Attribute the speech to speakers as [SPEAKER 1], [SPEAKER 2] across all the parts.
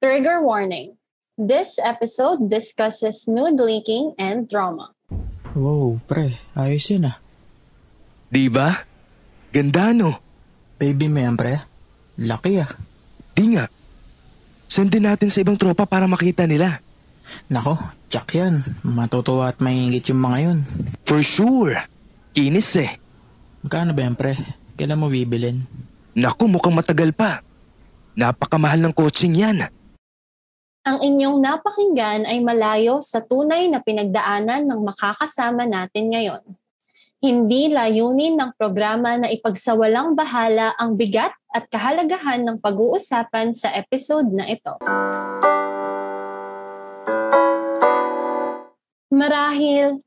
[SPEAKER 1] Trigger warning. This episode discusses nude leaking and drama.
[SPEAKER 2] Wow, pre. Ayos yun ah.
[SPEAKER 3] Di ba? Ganda no?
[SPEAKER 2] Baby mo yan, pre. Laki ah.
[SPEAKER 3] Di nga. Sendin natin sa ibang tropa para makita nila.
[SPEAKER 2] Nako, tsak yan. Matutuwa at mahingit yung mga yun.
[SPEAKER 3] For sure. Kinis eh.
[SPEAKER 2] Magkano ba yan, pre? Kailan mo bibilin?
[SPEAKER 3] Naku, mukhang matagal pa. Napakamahal ng coaching yan.
[SPEAKER 1] Ang inyong napakinggan ay malayo sa tunay na pinagdaanan ng makakasama natin ngayon. Hindi layunin ng programa na ipagsawalang bahala ang bigat at kahalagahan ng pag-uusapan sa episode na ito. Marahil,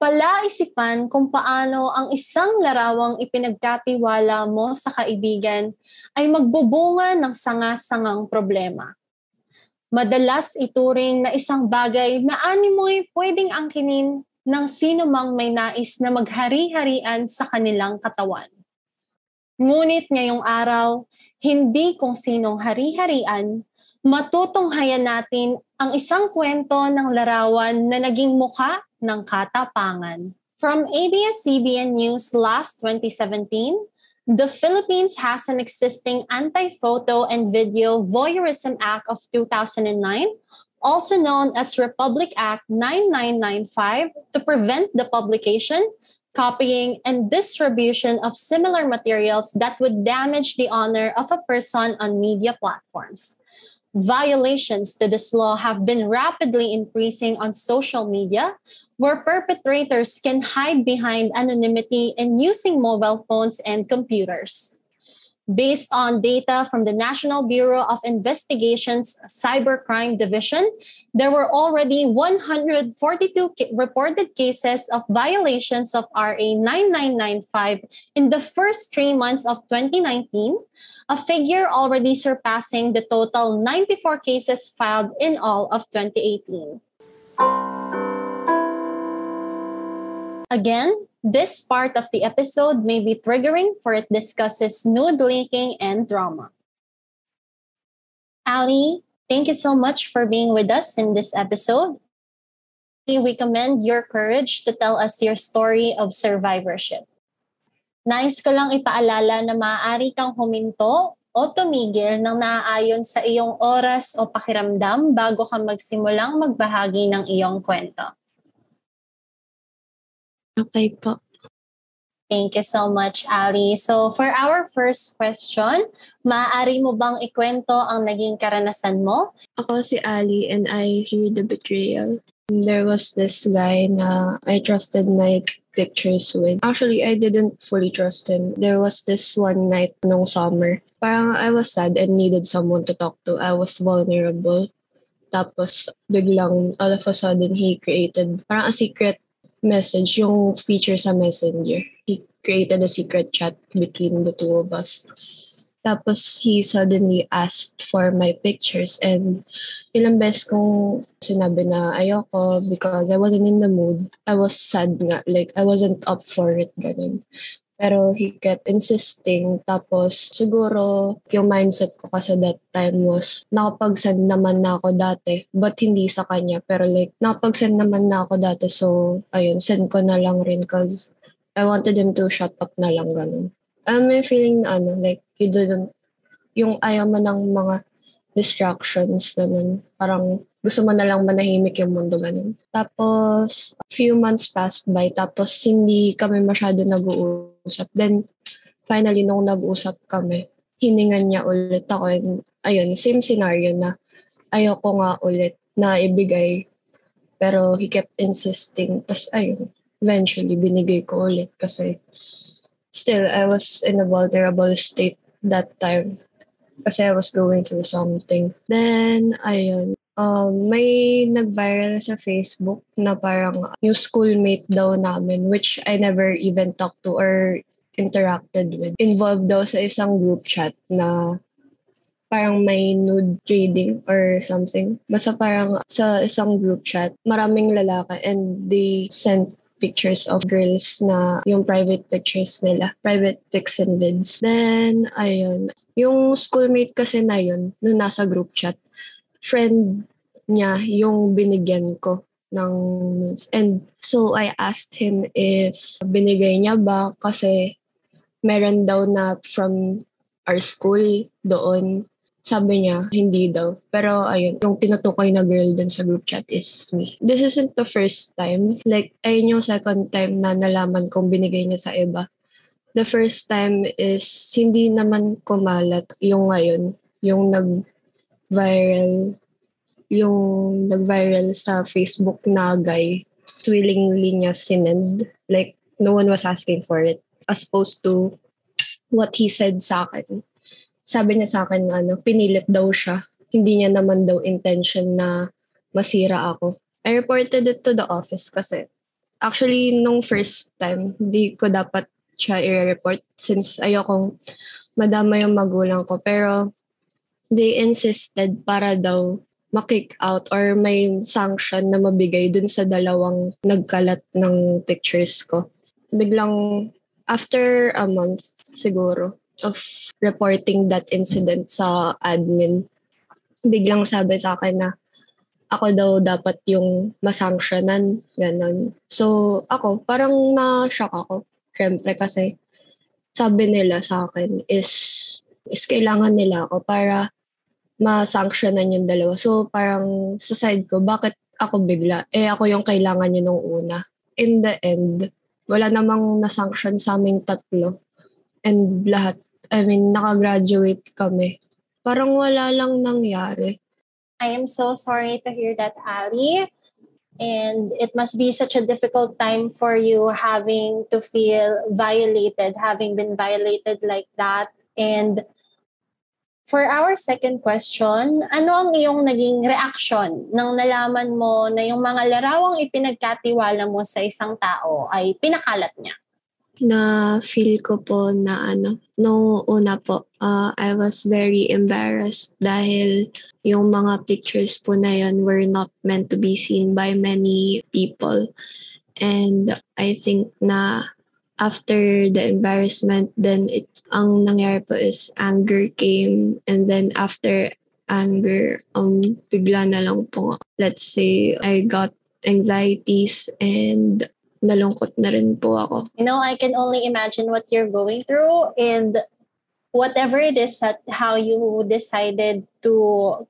[SPEAKER 1] palaisipan kung paano ang isang larawang ipinagkatiwala mo sa kaibigan ay magbubunga ng sanga-sangang problema. Madalas ituring na isang bagay na animoy pwedeng angkinin ng sino mang may nais na maghari-harian sa kanilang katawan. Ngunit ngayong araw, hindi kung sinong hari-harian, matutunghayan natin ang isang kwento ng larawan na naging muka ng katapangan. From ABS-CBN News last 2017, the Philippines has an existing Anti-Photo and Video Voyeurism Act of 2009, also known as Republic Act 9995, to prevent the publication, copying, and distribution of similar materials that would damage the honor of a person on media platforms. Violations to this law have been rapidly increasing on social media, where perpetrators can hide behind anonymity and using mobile phones and computers. Based on data from the National Bureau of Investigation's Cybercrime Division, there were already 142 reported cases of violations of RA 9995 in the first three months of 2019, a figure already surpassing the total 94 cases filed in all of 2018. Again, this part of the episode may be triggering for it discusses nude leaking and drama. Ali, thank you so much for being with us in this episode. We commend your courage to tell us your story of survivorship. Nais ko lang ipaalala na maaari kang huminto o tumigil ng naaayon sa iyong oras o pakiramdam bago ka magsimulang magbahagi ng iyong kwento.
[SPEAKER 4] Okay po.
[SPEAKER 1] Thank you so much, Ali. So for our first question, maaari mo bang ikwento ang naging karanasan mo?
[SPEAKER 4] Ako si Ali and I hear the betrayal. There was this guy na I trusted my pictures with. Actually, I didn't fully trust him. There was this one night nung summer. Parang I was sad and needed someone to talk to. I was vulnerable. Tapos, biglang, all of a sudden, he created parang a secret message, yung feature sa messenger. He created a secret chat between the two of us. Tapos he suddenly asked for my pictures and ilang beses kong sinabi na ayoko because I wasn't in the mood. I was sad nga. Like, I wasn't up for it. Ganun. Pero he kept insisting. Tapos siguro yung mindset ko kasi that time was nakapag-send naman na ako dati but hindi sa kanya. Pero like nakapag-send naman na ako dati so ayun, send ko na lang rin cause I wanted him to shut up na lang ganun. Um, may feeling na ano, like he didn't, yung ayaw mo ng mga distractions ganun. Parang gusto mo na lang manahimik yung mundo ganun. Tapos, few months passed by, tapos hindi kami masyado nag-uusap. Then, finally, nung nag-usap kami, hiningan niya ulit ako. And, ayun, same scenario na ayoko nga ulit na ibigay. Pero he kept insisting. Tapos, ayun, eventually, binigay ko ulit kasi still, I was in a vulnerable state that time kasi I was going through something. Then, ayun, um, may nag-viral sa Facebook na parang yung schoolmate daw namin, which I never even talked to or interacted with. Involved daw sa isang group chat na parang may nude trading or something. Basta parang sa isang group chat, maraming lalaki and they sent pictures of girls na yung private pictures nila, private pics and vids. Then, ayun, yung schoolmate kasi na yun, nung nasa group chat, friend niya yung binigyan ko ng news. And so I asked him if binigay niya ba kasi meron daw na from our school doon. Sabi niya, hindi daw. Pero ayun, yung tinutukoy na girl dun sa group chat is me. This isn't the first time. Like, ayun yung second time na nalaman kong binigay niya sa iba. The first time is hindi naman kumalat yung ngayon, yung nag-viral yung nag-viral sa Facebook na guy, willingly niya sinend. Like, no one was asking for it. As opposed to what he said sa akin sabi niya sa akin ano, pinilit daw siya. Hindi niya naman daw intention na masira ako. I reported it to the office kasi actually nung first time, hindi ko dapat siya i-report since ayokong madama yung magulang ko. Pero they insisted para daw makick out or may sanction na mabigay dun sa dalawang nagkalat ng pictures ko. Biglang after a month siguro, of reporting that incident sa admin, biglang sabi sa akin na ako daw dapat yung masangsyonan, ganun. So, ako, parang na-shock ako. Siyempre kasi sabi nila sa akin is, is kailangan nila ako para masangsyonan yung dalawa. So, parang sa side ko, bakit ako bigla? Eh, ako yung kailangan niya nung una. In the end, wala namang nasanction sa aming tatlo. And lahat I mean, nakagraduate kami. Parang wala lang nangyari.
[SPEAKER 1] I am so sorry to hear that, Ali. And it must be such a difficult time for you having to feel violated, having been violated like that. And for our second question, ano ang iyong naging reaction nang nalaman mo na yung mga larawang ipinagkatiwala mo sa isang tao ay pinakalat niya?
[SPEAKER 4] na feel ko po na ano, nung una po, uh, I was very embarrassed dahil yung mga pictures po na yun were not meant to be seen by many people. And I think na after the embarrassment, then it, ang nangyari po is anger came. And then after anger, um, bigla na lang po, let's say, I got anxieties and nalungkot na rin po ako.
[SPEAKER 1] You know, I can only imagine what you're going through and whatever it is that how you decided to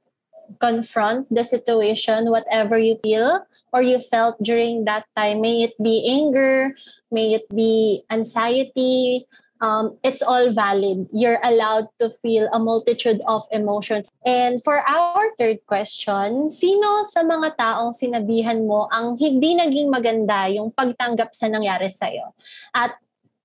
[SPEAKER 1] confront the situation, whatever you feel or you felt during that time, may it be anger, may it be anxiety, um, it's all valid. You're allowed to feel a multitude of emotions. And for our third question, sino sa mga taong sinabihan mo ang hindi naging maganda yung pagtanggap sa nangyari sa'yo? At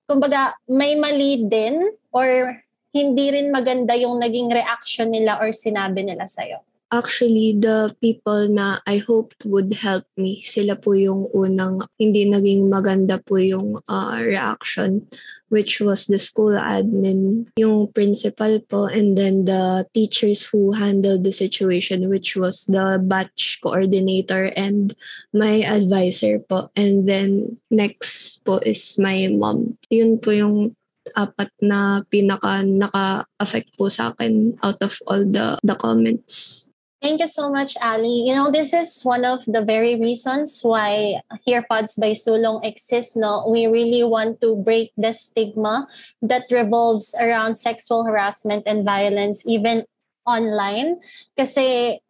[SPEAKER 1] kumbaga, may mali din or hindi rin maganda yung naging reaction nila or sinabi nila sa'yo?
[SPEAKER 4] Actually, the people na I hoped would help me, sila po yung unang hindi naging maganda po yung uh, reaction, which was the school admin, yung principal po, and then the teachers who handled the situation, which was the batch coordinator and my advisor po. And then next po is my mom. Yun po yung apat na pinaka naka-affect po sa akin out of all the the comments.
[SPEAKER 1] Thank you so much, Ali. You know, this is one of the very reasons why HearPods by Sulong exists. No, we really want to break the stigma that revolves around sexual harassment and violence, even online. Kasi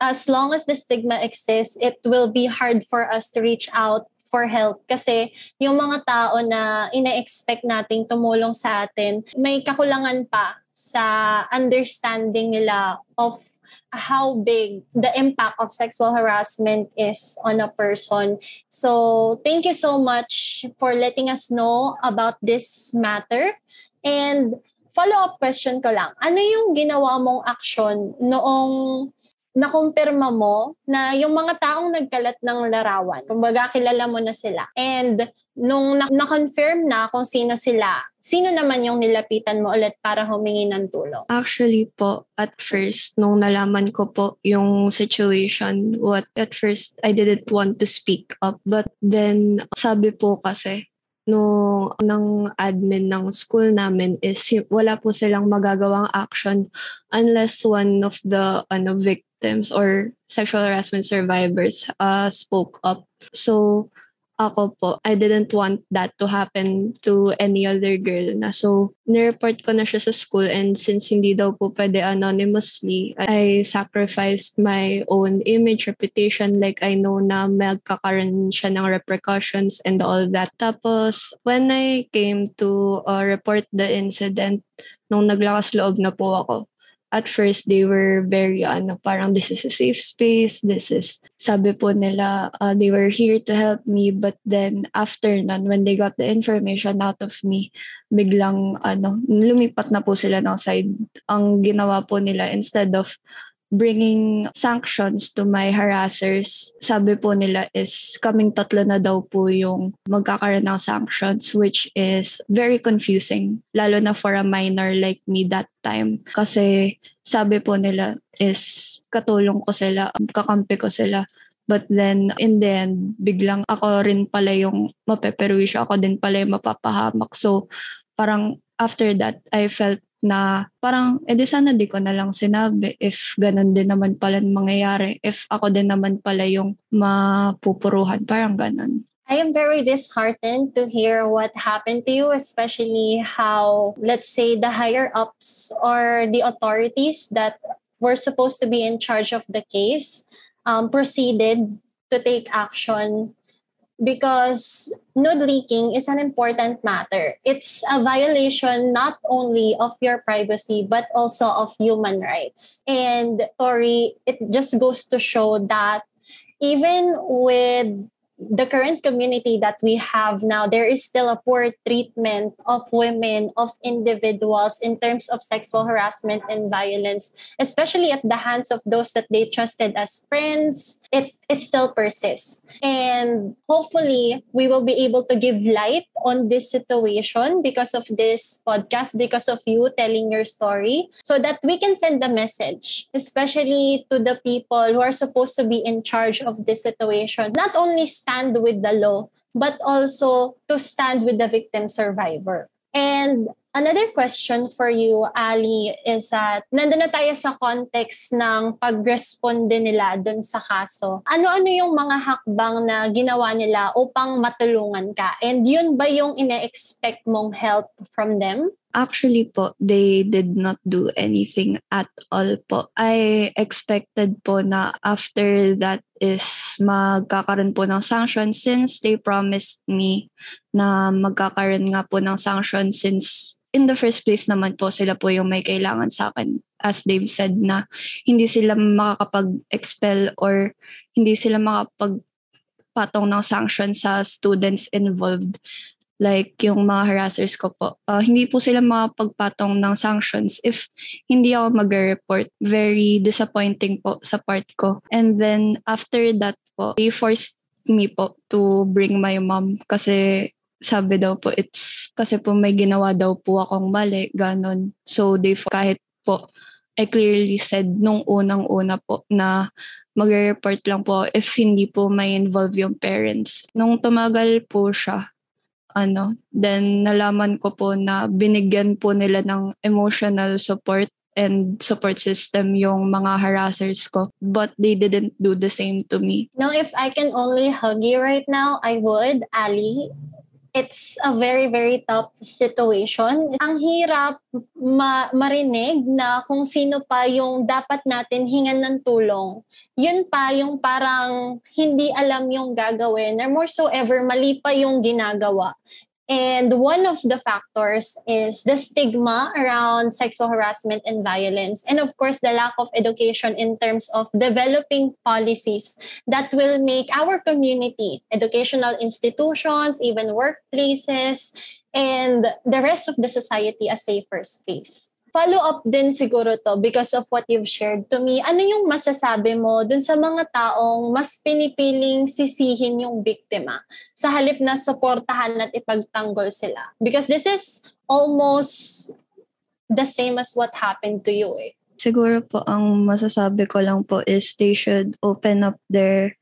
[SPEAKER 1] as long as the stigma exists, it will be hard for us to reach out for help kasi yung mga tao na ina-expect nating tumulong sa atin, may kakulangan pa sa understanding nila of how big the impact of sexual harassment is on a person. So, thank you so much for letting us know about this matter. And follow-up question ko lang. Ano yung ginawa mong action noong nakumpirma mo na yung mga taong nagkalat ng larawan, kumbaga kilala mo na sila. And nung na-confirm na kung sino sila, sino naman yung nilapitan mo ulit para humingi ng tulong?
[SPEAKER 4] Actually po, at first, nung nalaman ko po yung situation, what at first, I didn't want to speak up. But then, sabi po kasi, no ng admin ng school namin is wala po silang magagawang action unless one of the ano vic
[SPEAKER 5] victims or sexual harassment survivors uh, spoke up. So, ako po, I didn't want that to happen to any other girl na. So, nireport ko na siya sa school and since hindi daw po pwede anonymously, I sacrificed my own image, reputation, like I know na magkakaroon siya ng repercussions and all that. Tapos, when I came to uh, report the incident, nung naglakas loob na po ako, at first they were very ano parang this is a safe space. This is sabi po nila uh, they were here to help me. But then after nun when they got the information out of me biglang ano lumipat na po sila ng side. Ang ginawa po nila instead of bringing sanctions to my harassers. Sabi po nila is kaming tatlo na daw po yung magkakaroon ng sanctions which is very confusing lalo na for a minor like me that time. Kasi sabi po nila is katulong ko sila, kakampi ko sila. But then, in the end, biglang ako rin pala yung mapeperwisyo, ako din pala yung mapapahamak. So, parang after that, I felt na parang, edi sana di ko na lang sinabi if ganun din naman pala mangyayari, if ako din naman pala yung mapupuruhan, parang ganun.
[SPEAKER 1] I am very disheartened to hear what happened to you, especially how, let's say, the higher ups or the authorities that were supposed to be in charge of the case um, proceeded to take action because nude leaking is an important matter. It's a violation not only of your privacy but also of human rights. And sorry, it just goes to show that even with the current community that we have now, there is still a poor treatment of women, of individuals in terms of sexual harassment and violence, especially at the hands of those that they trusted as friends. It it still persists. And hopefully, we will be able to give light on this situation because of this podcast, because of you telling your story, so that we can send a message, especially to the people who are supposed to be in charge of this situation. Not only stand with the law, but also to stand with the victim survivor. And Another question for you, Ali, is that nandun na tayo sa context ng pag-responde nila dun sa kaso. Ano-ano yung mga hakbang na ginawa nila upang matulungan ka? And yun ba yung ine-expect mong help from them?
[SPEAKER 5] Actually po, they did not do anything at all po. I expected po na after that is magkakaroon po ng sanction since they promised me na magkakaroon nga po ng sanction since in the first place naman po sila po yung may kailangan sa akin. As Dave said na hindi sila makakapag-expel or hindi sila makapagpatong ng sanction sa students involved. Like yung mga harassers ko po. Uh, hindi po sila makapagpatong ng sanctions if hindi ako mag-report. Very disappointing po sa part ko. And then after that po, they forced me po to bring my mom kasi sabi daw po, it's kasi po may ginawa daw po akong mali, ganon. So they kahit po, I clearly said nung unang-una po na magre-report lang po if hindi po may involve yung parents. Nung tumagal po siya, ano, then nalaman ko po na binigyan po nila ng emotional support and support system yung mga harassers ko. But they didn't do the same to me.
[SPEAKER 1] No, if I can only hug you right now, I would, Ali it's a very, very tough situation. Ang hirap ma- marinig na kung sino pa yung dapat natin hingan ng tulong. Yun pa yung parang hindi alam yung gagawin or more so ever mali pa yung ginagawa. And one of the factors is the stigma around sexual harassment and violence. And of course, the lack of education in terms of developing policies that will make our community, educational institutions, even workplaces, and the rest of the society a safer space follow-up din siguro to because of what you've shared to me. Ano yung masasabi mo dun sa mga taong mas pinipiling sisihin yung biktima sa halip na suportahan at ipagtanggol sila? Because this is almost the same as what happened to you eh.
[SPEAKER 5] Siguro po ang masasabi ko lang po is they should open up their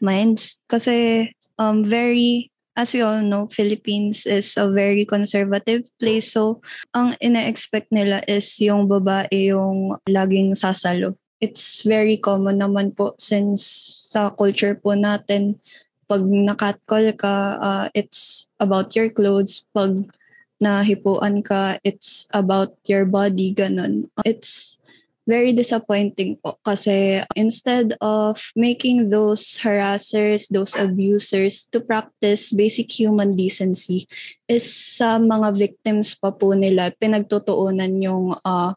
[SPEAKER 5] minds kasi um very as we all know, Philippines is a very conservative place. So, ang ina-expect nila is yung babae yung laging sasalo. it's very common naman po since sa culture po natin, pag nakatcall ka, uh, it's about your clothes. Pag nahipuan ka, it's about your body, ganun. It's very disappointing po kasi instead of making those harassers, those abusers to practice basic human decency is sa mga victims pa po nila pinagtutuunan yung uh,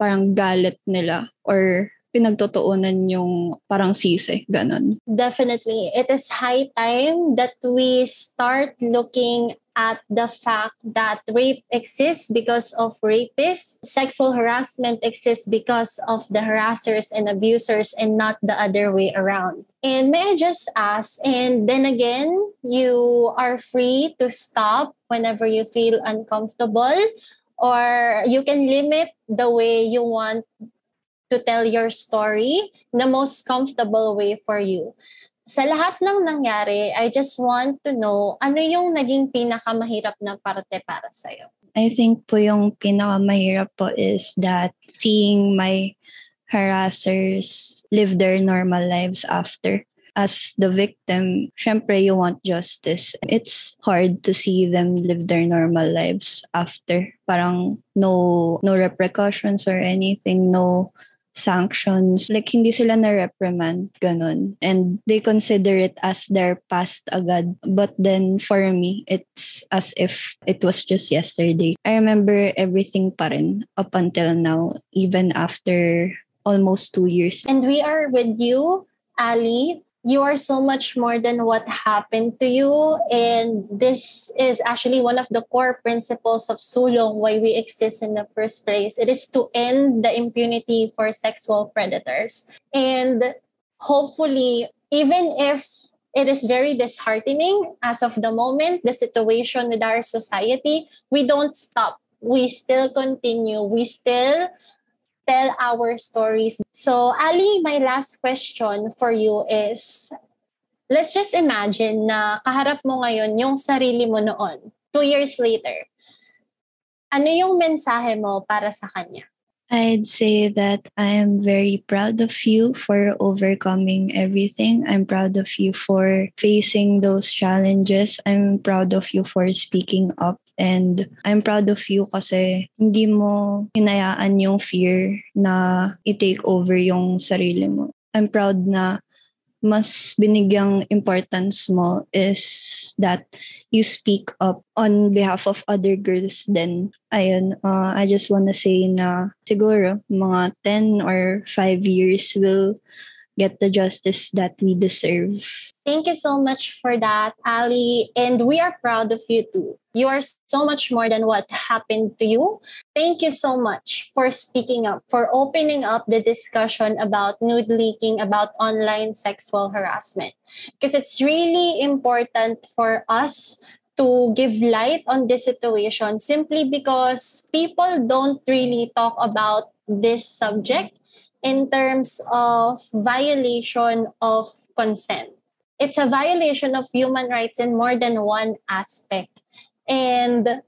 [SPEAKER 5] parang galit nila or pinagtotoonan yung parang sisi, ganon.
[SPEAKER 1] Definitely. It is high time that we start looking at the fact that rape exists because of rapists, sexual harassment exists because of the harassers and abusers and not the other way around. And may I just ask, and then again, you are free to stop whenever you feel uncomfortable or you can limit the way you want to tell your story the most comfortable way for you. Sa lahat ng nangyari, I just want to know ano yung naging pinakamahirap na parte para sa'yo?
[SPEAKER 5] I think po yung pinakamahirap po is that seeing my harassers live their normal lives after. As the victim, syempre you want justice. It's hard to see them live their normal lives after. Parang no no repercussions or anything, no sanctions. Like, hindi sila na-reprimand, ganun. And they consider it as their past agad. But then, for me, it's as if it was just yesterday. I remember everything pa rin up until now, even after almost two years.
[SPEAKER 1] And we are with you, Ali, you are so much more than what happened to you. And this is actually one of the core principles of Sulong, why we exist in the first place. It is to end the impunity for sexual predators. And hopefully, even if it is very disheartening as of the moment, the situation with our society, we don't stop. We still continue. We still tell our stories. So, Ali, my last question for you is, let's just imagine na kaharap mo ngayon yung sarili mo noon, two years later. Ano yung mensahe mo para sa kanya?
[SPEAKER 5] I'd say that I am very proud of you for overcoming everything. I'm proud of you for facing those challenges. I'm proud of you for speaking up And I'm proud of you kasi hindi mo hinayaan yung fear na i-take over yung sarili mo. I'm proud na mas binigyang importance mo is that you speak up on behalf of other girls then ayun uh, I just wanna say na siguro mga 10 or 5 years will get the justice that we deserve.
[SPEAKER 1] Thank you so much for that, Ali. And we are proud of you too. You are so much more than what happened to you. Thank you so much for speaking up, for opening up the discussion about nude leaking, about online sexual harassment. Because it's really important for us to give light on this situation simply because people don't really talk about this subject in terms of violation of consent. It's a violation of human rights in more than one aspect. And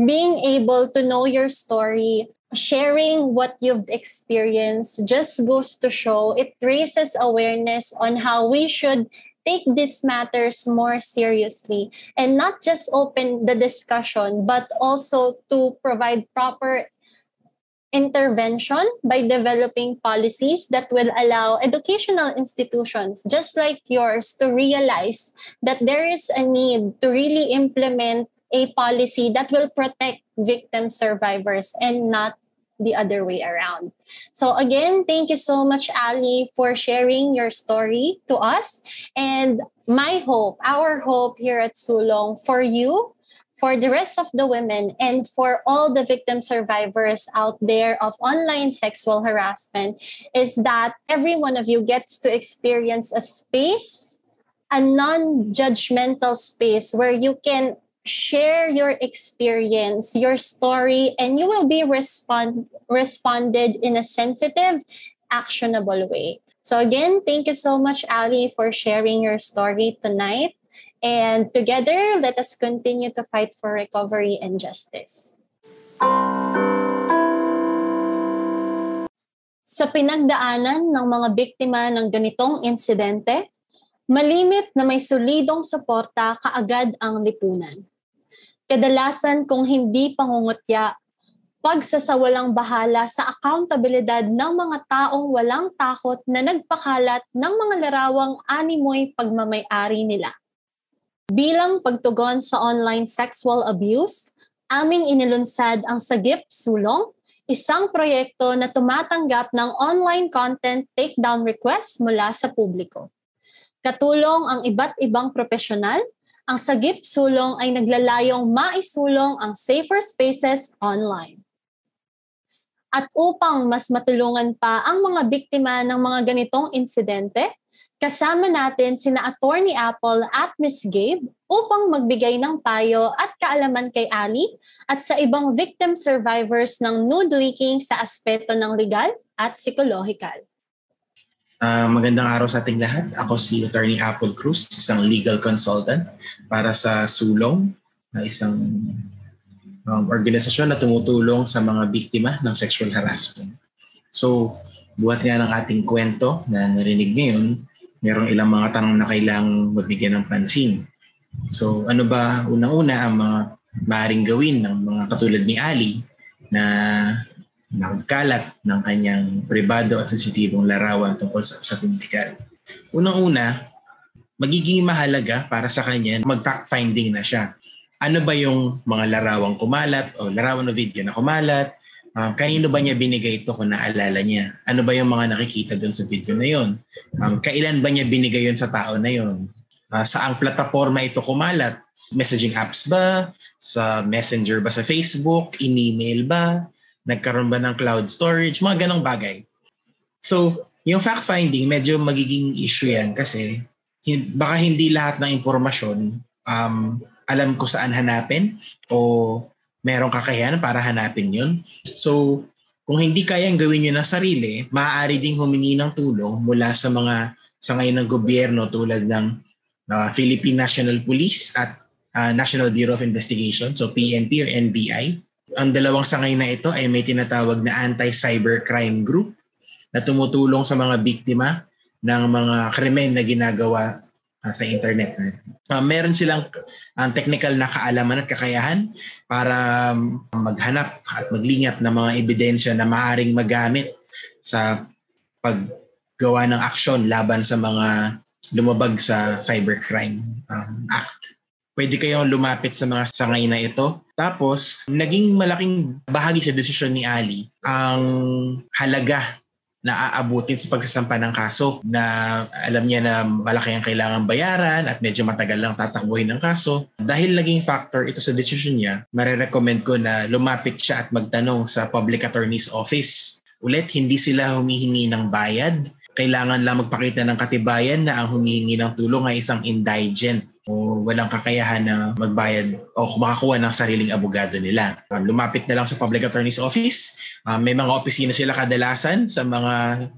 [SPEAKER 1] being able to know your story, sharing what you've experienced just goes to show it raises awareness on how we should take these matters more seriously and not just open the discussion, but also to provide proper intervention by developing policies that will allow educational institutions just like yours to realize that there is a need to really implement a policy that will protect victim survivors and not the other way around. So again, thank you so much Ali for sharing your story to us and my hope, our hope here at Sulong for you for the rest of the women and for all the victim survivors out there of online sexual harassment is that every one of you gets to experience a space, a non judgmental space where you can share your experience, your story, and you will be respond responded in a sensitive, actionable way. So again, thank you so much, Ali, for sharing your story tonight. And together, let us continue to fight for recovery and justice. Sa pinagdaanan ng mga biktima ng ganitong insidente, malimit na may solidong suporta kaagad ang lipunan. Kadalasan kung hindi pangungutya, pagsasawalang bahala sa accountabilidad ng mga taong walang takot na nagpakalat ng mga larawang animoy pagmamayari nila. Bilang pagtugon sa online sexual abuse, aming inilunsad ang Sagip Sulong, isang proyekto na tumatanggap ng online content takedown requests mula sa publiko. Katulong ang iba't ibang profesional, ang Sagip Sulong ay naglalayong maisulong ang safer spaces online. At upang mas matulungan pa ang mga biktima ng mga ganitong insidente, kasama natin sina Attorney Apple at Miss Gabe upang magbigay ng payo at kaalaman kay Ali at sa ibang victim survivors ng nude leaking sa aspeto ng legal at psychological.
[SPEAKER 6] Uh, magandang araw sa ating lahat. Ako si Attorney Apple Cruz, isang legal consultant para sa Sulong, isang um, organisasyon na tumutulong sa mga biktima ng sexual harassment. So, buhat nga ng ating kwento na narinig ngayon, merong ilang mga tanong na kailangang mabigyan ng pansin. So, ano ba unang-una ang mga maaaring gawin ng mga katulad ni Ali na nagkalat ng kanyang pribado at sensitibong larawan tungkol sa usaping legal. Unang-una, magiging mahalaga para sa kanya mag-fact-finding na siya ano ba yung mga larawang kumalat o larawan o video na kumalat, um, kanino ba niya binigay ito kung naalala niya? Ano ba yung mga nakikita doon sa video na yon? Um, kailan ba niya binigay yon sa tao na yon? Uh, saang plataforma ito kumalat? Messaging apps ba? Sa messenger ba sa Facebook? In-email ba? Nagkaroon ba ng cloud storage? Mga ganong bagay. So, yung fact-finding, medyo magiging issue yan kasi baka hindi lahat ng impormasyon um, alam ko saan hanapin o merong kakayahan para hanapin yun. So, kung hindi kayang gawin yun ng sarili, maaari ding humingi ng tulong mula sa mga sangay ng gobyerno tulad ng uh, Philippine National Police at uh, National Bureau of Investigation, so PNP or NBI. Ang dalawang sangay na ito ay may tinatawag na Anti-Cybercrime Group na tumutulong sa mga biktima ng mga krimen na ginagawa uh, sa internet. Uh, meron silang uh, technical na kaalaman at kakayahan para um, maghanap at maglingat ng mga ebidensya na maaring magamit sa paggawa ng aksyon laban sa mga lumabag sa Cybercrime um, Act. Pwede kayong lumapit sa mga sangay na ito. Tapos, naging malaking bahagi sa desisyon ni Ali ang halaga na sa pagsasampa ng kaso na alam niya na malaki ang kailangan bayaran at medyo matagal lang tatakbuhin ng kaso. Dahil naging factor ito sa decision niya, marirecommend ko na lumapit siya at magtanong sa Public Attorney's Office. Ulit, hindi sila humihingi ng bayad. Kailangan lang magpakita ng katibayan na ang humihingi ng tulong ay isang indigent o walang kakayahan na magbayad o makakuha ng sariling abogado nila. Um, lumapit na lang sa Public Attorney's Office. Um, may mga opisina sila kadalasan sa mga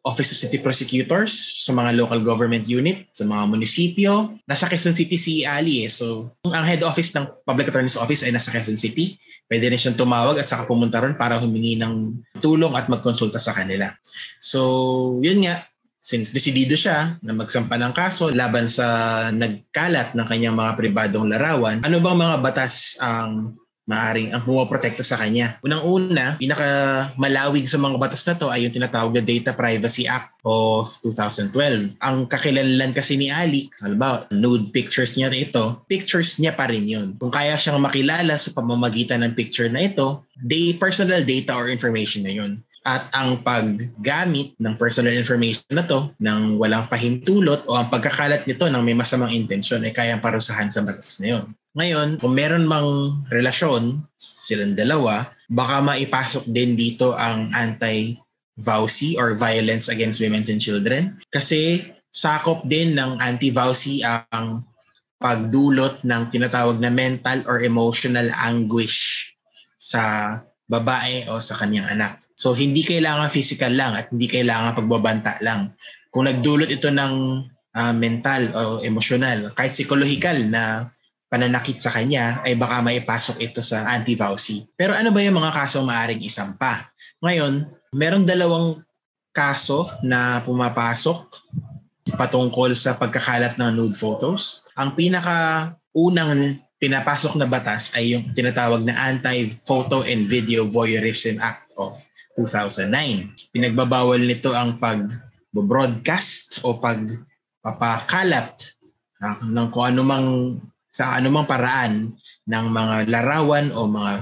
[SPEAKER 6] Office of City Prosecutors, sa mga local government unit, sa mga munisipyo. Nasa Quezon City si Ali eh. So, ang head office ng Public Attorney's Office ay nasa Quezon City. Pwede rin siyang tumawag at saka pumunta ron para humingi ng tulong at magkonsulta sa kanila. So, yun nga, since desidido siya na magsampa ng kaso laban sa nagkalat ng kanyang mga pribadong larawan, ano bang mga batas ang maaring ang pumoprotekta sa kanya. Unang-una, pinaka malawig sa mga batas na to ay yung tinatawag na Data Privacy Act of 2012. Ang kakilanlan kasi ni Ali, halimbawa, nude pictures niya ito, pictures niya pa rin yun. Kung kaya siyang makilala sa pamamagitan ng picture na ito, day personal data or information na yun at ang paggamit ng personal information na to ng walang pahintulot o ang pagkakalat nito ng may masamang intensyon ay kayang parusahan sa batas na yun. Ngayon, kung meron mang relasyon silang dalawa, baka maipasok din dito ang anti-VAUSI or Violence Against Women and Children kasi sakop din ng anti-VAUSI ang pagdulot ng tinatawag na mental or emotional anguish sa babae o sa kanyang anak. So hindi kailangan physical lang at hindi kailangan pagbabanta lang. Kung nagdulot ito ng uh, mental o emosyonal, kahit psychological na pananakit sa kanya, ay baka maipasok ito sa anti-VAUSI. Pero ano ba yung mga kasong maaaring isampa? Ngayon, merong dalawang kaso na pumapasok patungkol sa pagkakalat ng nude photos. Ang pinaka unang pinapasok na batas ay yung tinatawag na Anti-Photo and Video Voyeurism Act of 2009. Pinagbabawal nito ang pag-broadcast o pagpapakalat uh, ng kung anumang sa anumang paraan ng mga larawan o mga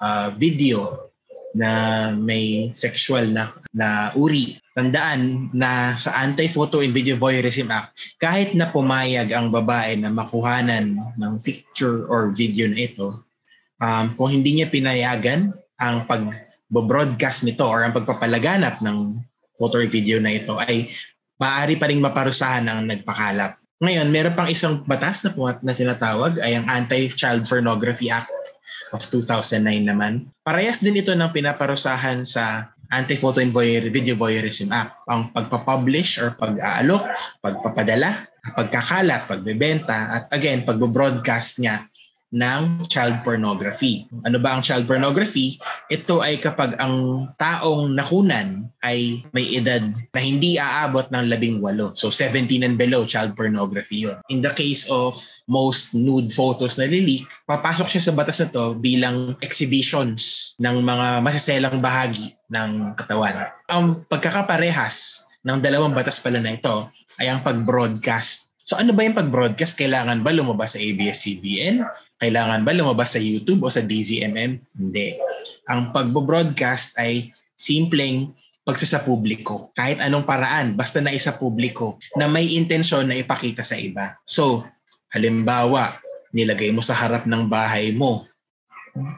[SPEAKER 6] uh, video na may sexual na, na uri. Tandaan na sa Anti-Photo and Video Voyeurism Act, kahit na pumayag ang babae na makuhanan ng picture or video na ito, um, kung hindi niya pinayagan ang pag-broadcast nito or ang pagpapalaganap ng photo or video na ito ay maaari pa rin maparusahan ang nagpakalap. Ngayon, meron pang isang batas na, na sinatawag ay ang Anti-Child Pornography Act of 2009 naman. Parehas din ito ng pinaparusahan sa Anti-Photo and Voyeur, Video Voyeurism Act. Ang pagpapublish or pag-aalok, pagpapadala, pagkakalat, pagbebenta, at again, pagbo-broadcast niya ng child pornography. Ano ba ang child pornography? Ito ay kapag ang taong nakunan ay may edad na hindi aabot ng labing walo. So 17 and below, child pornography yun. In the case of most nude photos na lilik, papasok siya sa batas na to bilang exhibitions ng mga masaselang bahagi ng katawan. Ang pagkakaparehas ng dalawang batas pala na ito ay ang pag-broadcast So ano ba yung pag-broadcast? Kailangan ba lumabas sa ABS-CBN? Kailangan ba lumabas sa YouTube o sa DZMM? Hindi. Ang pag-broadcast ay simpleng pagsasa publiko. Kahit anong paraan, basta na isa publiko na may intensyon na ipakita sa iba. So, halimbawa, nilagay mo sa harap ng bahay mo,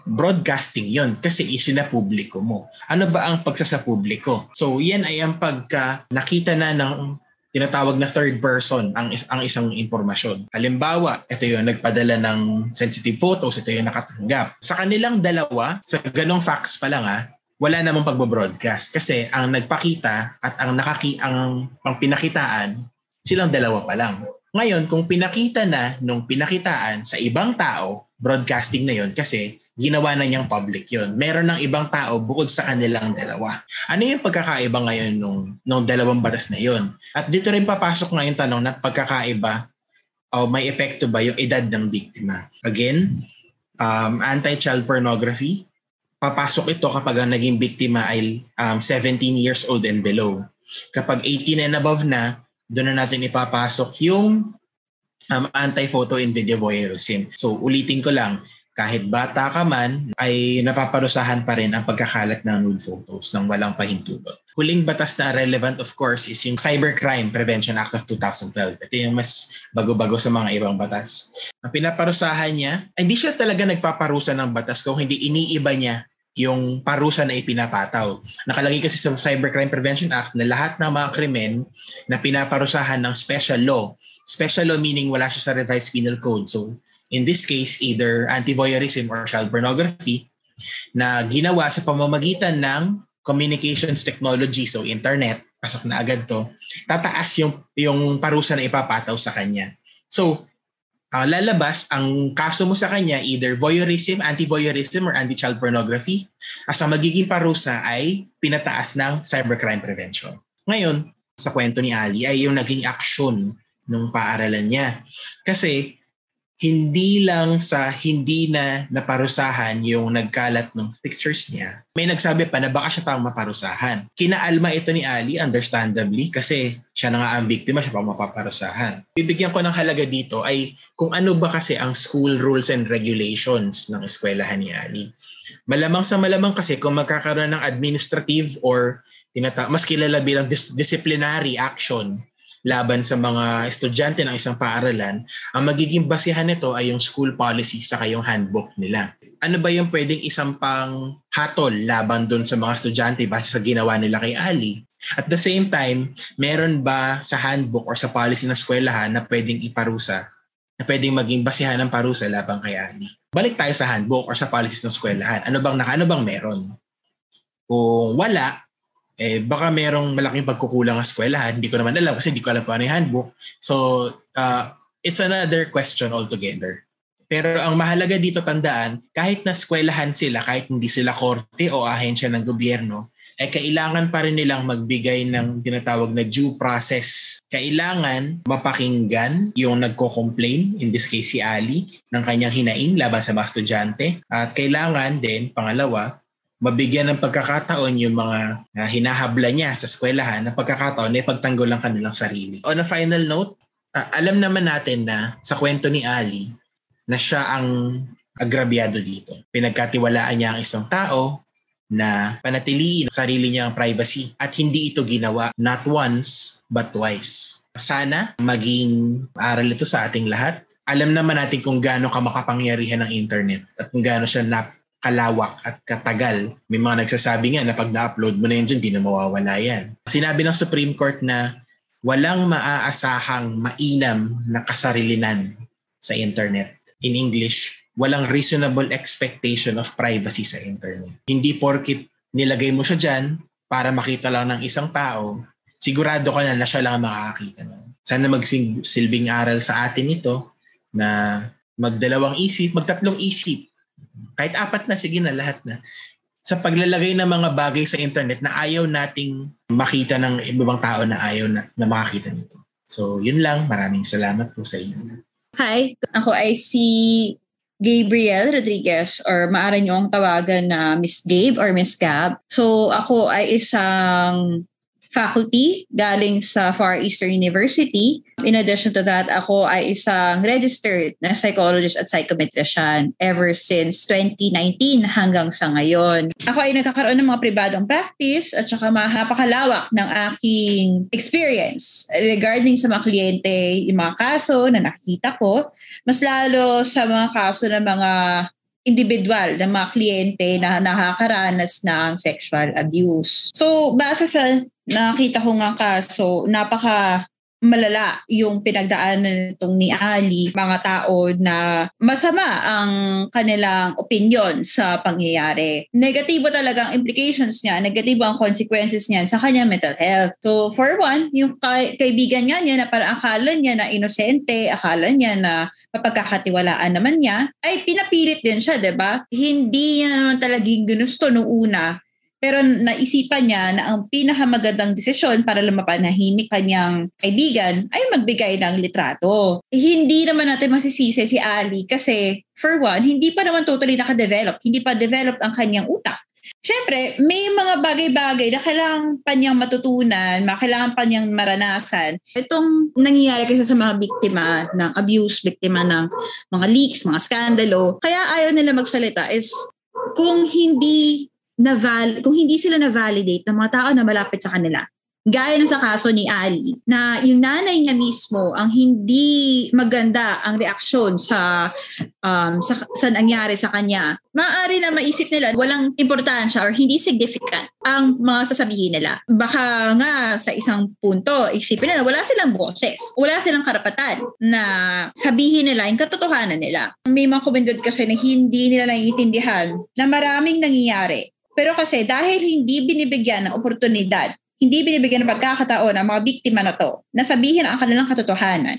[SPEAKER 6] broadcasting yon kasi isina publiko mo. Ano ba ang pagsasa publiko? So, yan ay ang pagka nakita na ng tinatawag na third person ang, ang isang impormasyon. Halimbawa, ito yung nagpadala ng sensitive photos, ito yung nakatanggap. Sa kanilang dalawa, sa ganong facts pa lang ha, wala namang pagbo-broadcast kasi ang nagpakita at ang nakaki ang pang pinakitaan silang dalawa pa lang. Ngayon, kung pinakita na nung pinakitaan sa ibang tao, broadcasting na yon kasi ginawa na niyang public yon. Meron ng ibang tao bukod sa kanilang dalawa. Ano yung pagkakaiba ngayon nung, nung dalawang batas na yon? At dito rin papasok ngayon tanong na pagkakaiba o may epekto ba yung edad ng biktima? Again, um, anti-child pornography, papasok ito kapag ang naging biktima ay um, 17 years old and below. Kapag 18 and above na, doon na natin ipapasok yung um, anti-photo and video voyeurism. So ulitin ko lang, kahit bata ka man, ay napaparusahan pa rin ang pagkakalat ng nude photos ng walang pahintulot. Huling batas na relevant of course is yung Cybercrime Prevention Act of 2012. Ito yung mas bago-bago sa mga ibang batas. Ang pinaparusahan niya, hindi siya talaga nagpaparusa ng batas kung hindi iniiba niya yung parusa na ipinapataw. Nakalagay kasi sa Cybercrime Prevention Act na lahat ng mga krimen na pinaparusahan ng special law. Special law meaning wala siya sa revised penal code. So in this case, either anti-voyeurism or child pornography, na ginawa sa pamamagitan ng communications technology, so internet, pasok na agad to, tataas yung, yung parusa na ipapataw sa kanya. So, uh, lalabas ang kaso mo sa kanya, either voyeurism, anti-voyeurism, or anti-child pornography, as ang magiging parusa ay pinataas ng cybercrime prevention. Ngayon, sa kwento ni Ali ay yung naging aksyon ng paaralan niya. Kasi hindi lang sa hindi na naparusahan yung nagkalat ng pictures niya, may nagsabi pa na baka siya pang maparusahan. Kinaalma ito ni Ali, understandably, kasi siya na nga ang biktima, siya pang mapaparusahan. Bibigyan ko ng halaga dito ay kung ano ba kasi ang school rules and regulations ng eskwelahan ni Ali. Malamang sa malamang kasi kung magkakaroon ng administrative or tinata- mas kilala bilang dis- disciplinary action laban sa mga estudyante ng isang paaralan, ang magiging basihan nito ay yung school policy sa kayong handbook nila. Ano ba yung pwedeng isang pang hatol laban doon sa mga estudyante base sa ginawa nila kay Ali? At the same time, meron ba sa handbook or sa policy ng eskwelahan na pwedeng iparusa na pwedeng maging basihan ng parusa laban kay Ali? Balik tayo sa handbook or sa policies ng eskwelahan. Ano bang, ano bang meron? Kung wala, eh baka merong malaking pagkukulang sa eskwelahan. Hindi ko naman alam kasi hindi ko alam paano yung handbook. So, uh, it's another question altogether. Pero ang mahalaga dito tandaan, kahit na eskwelahan sila, kahit hindi sila korte o ahensya ng gobyerno, eh kailangan pa rin nilang magbigay ng tinatawag na due process. Kailangan mapakinggan yung nagko-complain, in this case si Ali, ng kanyang hinaing laban sa mga estudyante. At kailangan din, pangalawa, mabigyan ng pagkakataon yung mga uh, hinahabla niya sa eskwelahan na pagkakataon na ipagtanggol ang kanilang sarili. On a final note, uh, alam naman natin na sa kwento ni Ali na siya ang agrabyado dito. Pinagkatiwalaan niya ang isang tao na panatiliin sarili niyang privacy at hindi ito ginawa not once but twice. Sana maging aral ito sa ating lahat. Alam naman natin kung gaano ka makapangyarihan ng internet at kung gaano siya nap kalawak at katagal. May mga nagsasabi nga na pag na-upload mo na yun dyan, di na mawawala yan. Sinabi ng Supreme Court na walang maaasahang mainam na kasarilinan sa internet. In English, walang reasonable expectation of privacy sa internet. Hindi porkit nilagay mo siya dyan para makita lang ng isang tao, sigurado ka na na siya lang makakakita. Sana magsilbing aral sa atin ito na magdalawang isip, magtatlong isip kahit apat na, sige na, lahat na. Sa paglalagay ng mga bagay sa internet na ayaw nating makita ng ibang tao na ayaw na, na makakita nito. So, yun lang. Maraming salamat po sa inyo.
[SPEAKER 7] Hi, ako ay si Gabriel Rodriguez or maaari niyo ang tawagan na Miss Gabe or Miss Gab. So, ako ay isang faculty galing sa Far Eastern University. In addition to that, ako ay isang registered na psychologist at psychometrician ever since 2019 hanggang sa ngayon. Ako ay nagkakaroon ng mga pribadong practice at saka mahapakalawak ng aking experience regarding sa mga kliyente, yung mga kaso na nakikita ko, mas lalo sa mga kaso ng mga individual ng mga kliyente na nakakaranas ng sexual abuse. So, base sa nakita ko nga kaso, napaka malala yung pinagdaanan nitong ni Ali, mga tao na masama ang kanilang opinion sa pangyayari. Negatibo talaga ang implications niya, negatibo ang consequences niya sa kanyang mental health. So for one, yung kay- kaibigan nga niya na parang akala niya na inosente, akala niya na mapagkakatiwalaan naman niya, ay pinapilit din siya, 'di ba? Hindi niya naman talagang ginusto nung una pero naisipan niya na ang pinakamagandang desisyon para lumapanahimik kanyang kaibigan ay magbigay ng litrato. Hindi naman natin masisisi si Ali kasi for one, hindi pa naman totally nakadevelop. Hindi pa developed ang kanyang utak. Siyempre, may mga bagay-bagay na kailangan pa niyang matutunan, kailangan pa niyang maranasan. Itong nangyayari kasi sa mga biktima ng abuse, biktima ng mga leaks, mga skandalo, kaya ayaw nila magsalita is kung hindi na val- kung hindi sila na-validate ng mga tao na malapit sa kanila. Gaya na sa kaso ni Ali, na yung nanay niya mismo ang hindi maganda ang reaksyon sa, um, sa, sa nangyari sa kanya, maaari na maisip nila walang importansya or hindi significant ang mga sasabihin nila. Baka nga sa isang punto, isipin nila wala silang boses, wala silang karapatan na sabihin nila yung katotohanan nila. May mga komendod kasi na hindi nila naiintindihan na maraming nangyayari pero kasi dahil hindi binibigyan ng oportunidad, hindi binibigyan ng pagkakataon ang mga biktima na to na sabihin ang kanilang katotohanan,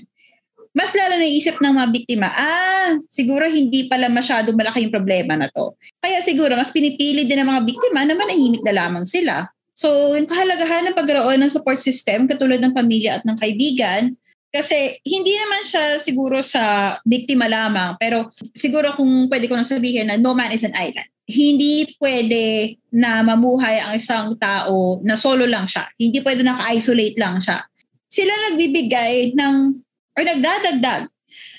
[SPEAKER 7] mas lalo naisip ng mga biktima, ah, siguro hindi pala masyado malaki yung problema na to. Kaya siguro mas pinipili din ng mga biktima na manahimik na lamang sila. So, yung kahalagahan ng pagkaroon ng support system katulad ng pamilya at ng kaibigan, kasi hindi naman siya siguro sa biktima lamang, pero siguro kung pwede ko na sabihin na no man is an island hindi pwede na mamuhay ang isang tao na solo lang siya. Hindi pwede naka-isolate lang siya. Sila nagbibigay ng, or nagdadagdag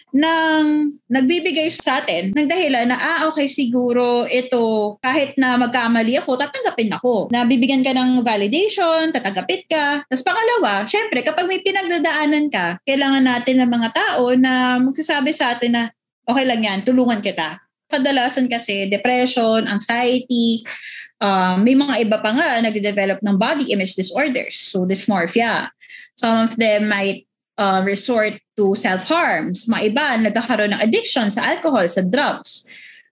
[SPEAKER 7] ng nagbibigay sa atin ng dahilan na ah okay siguro ito kahit na magkamali ako tatanggapin ako na bibigyan ka ng validation tatanggapin ka tapos pangalawa syempre kapag may pinagdadaanan ka kailangan natin ng mga tao na magsasabi sa atin na okay lang yan tulungan kita kadalasan kasi depression, anxiety, um, may mga iba pa nga nag-develop ng body image disorders, so dysmorphia. Some of them might uh, resort to self-harm. Mga iba nagkakaroon ng addiction sa alcohol, sa drugs.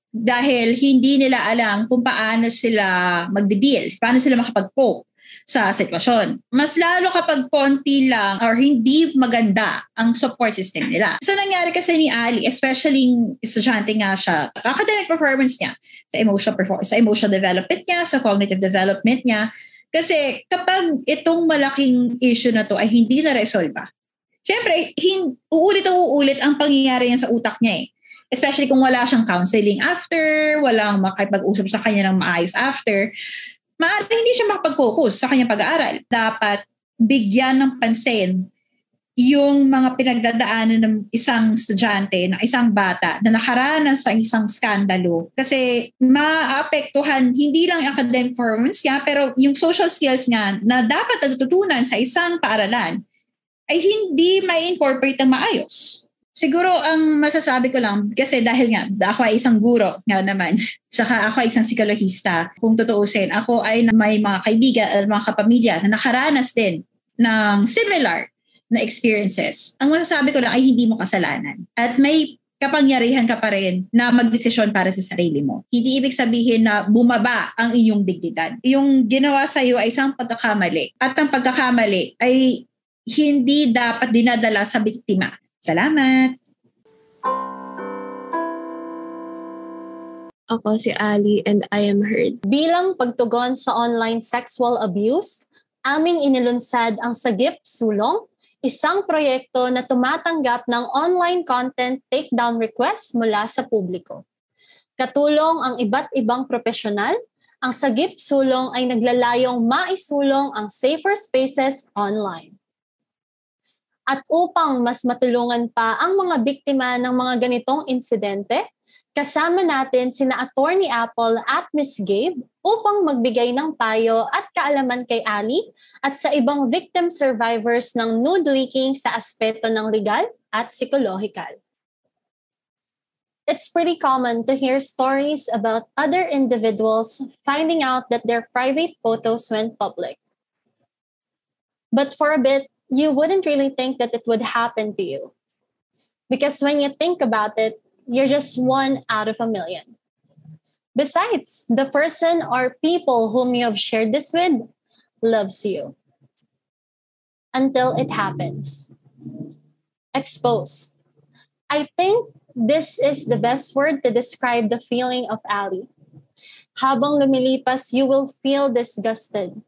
[SPEAKER 7] Dahil hindi nila alam kung paano sila magde-deal, paano sila makapag-cope sa sitwasyon. Mas lalo kapag konti lang or hindi maganda ang support system nila. So nangyari kasi ni Ali, especially estudyante nga siya, academic performance niya, sa emotional performance, sa emotional development niya, sa cognitive development niya, Kasi kapag itong malaking issue na to ay hindi na resolba, syempre, hin- uulit uulit ang pangyayari yan sa utak niya eh. Especially kung wala siyang counseling after, walang makipag-usap sa kanya ng maayos after, maaari hindi siya makapag-focus sa kanyang pag-aaral. Dapat bigyan ng pansin yung mga pinagdadaanan ng isang estudyante, ng isang bata na nakaranas sa isang skandalo. Kasi maapektuhan hindi lang academic performance niya, pero yung social skills niya na dapat natututunan sa isang paaralan ay hindi may incorporate ng maayos. Siguro ang masasabi ko lang, kasi dahil nga, ako ay isang guro nga naman, saka ako ay isang psikologista, kung tutuusin, ako ay may mga kaibigan at mga kapamilya na nakaranas din ng similar na experiences, ang masasabi ko lang ay hindi mo kasalanan. At may kapangyarihan ka pa rin na magdesisyon para sa sarili mo. Hindi ibig sabihin na bumaba ang inyong dignidad. Yung ginawa sa iyo ay isang pagkakamali. At ang pagkakamali ay hindi dapat dinadala sa biktima. Salamat!
[SPEAKER 4] Ako si Ali and I am heard.
[SPEAKER 1] Bilang pagtugon sa online sexual abuse, aming inilunsad ang Sagip Sulong isang proyekto na tumatanggap ng online content takedown requests mula sa publiko. Katulong ang iba't ibang profesional, ang Sagip Sulong ay naglalayong maisulong ang safer spaces online. At upang mas matulungan pa ang mga biktima ng mga ganitong insidente, Kasama natin sina Attorney Apple at Miss Gabe upang magbigay ng payo at kaalaman kay Ali at sa ibang victim survivors ng nude leaking sa aspeto ng legal at psychological. It's pretty common to hear stories about other individuals finding out that their private photos went public. But for a bit, you wouldn't really think that it would happen to you. Because when you think about it, you're just one out of a million. Besides, the person or people whom you have shared this with loves you until it happens. Exposed. I think this is the best word to describe the feeling of Ali. Habang lumilipas, you will feel disgusted,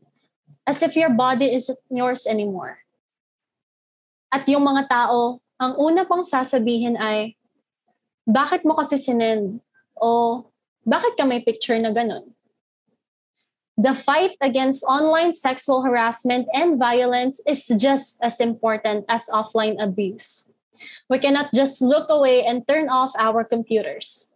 [SPEAKER 1] as if your body isn't yours anymore. At yung mga tao, ang una pang sasabihin ay, bakit mo kasi sinend? O bakit ka may picture na ganun? The fight against online sexual harassment and violence is just as important as offline abuse. We cannot just look away and turn off our computers.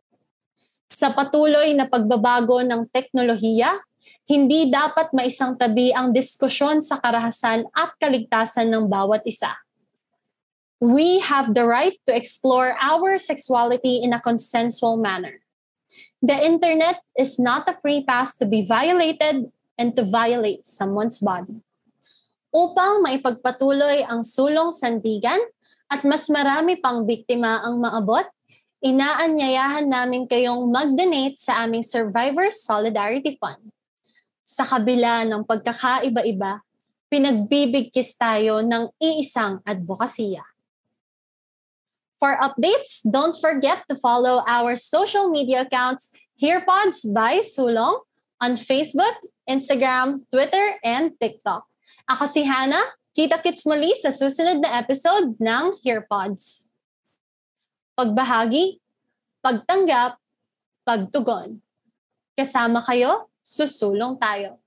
[SPEAKER 1] Sa patuloy na pagbabago ng teknolohiya, hindi dapat maisang tabi ang diskusyon sa karahasan at kaligtasan ng bawat isa we have the right to explore our sexuality in a consensual manner. The internet is not a free pass to be violated and to violate someone's body. Upang maipagpatuloy ang sulong sandigan at mas marami pang biktima ang maabot, inaanyayahan namin kayong mag-donate sa aming Survivors Solidarity Fund. Sa kabila ng pagkakaiba-iba, pinagbibigkis tayo ng iisang advokasya. For updates, don't forget to follow our social media accounts HearPods by Sulong on Facebook, Instagram, Twitter, and TikTok. Ako si Hannah. Kita-kits muli sa susunod na episode ng HearPods. Pagbahagi, pagtanggap, pagtugon. Kasama kayo, susulong tayo.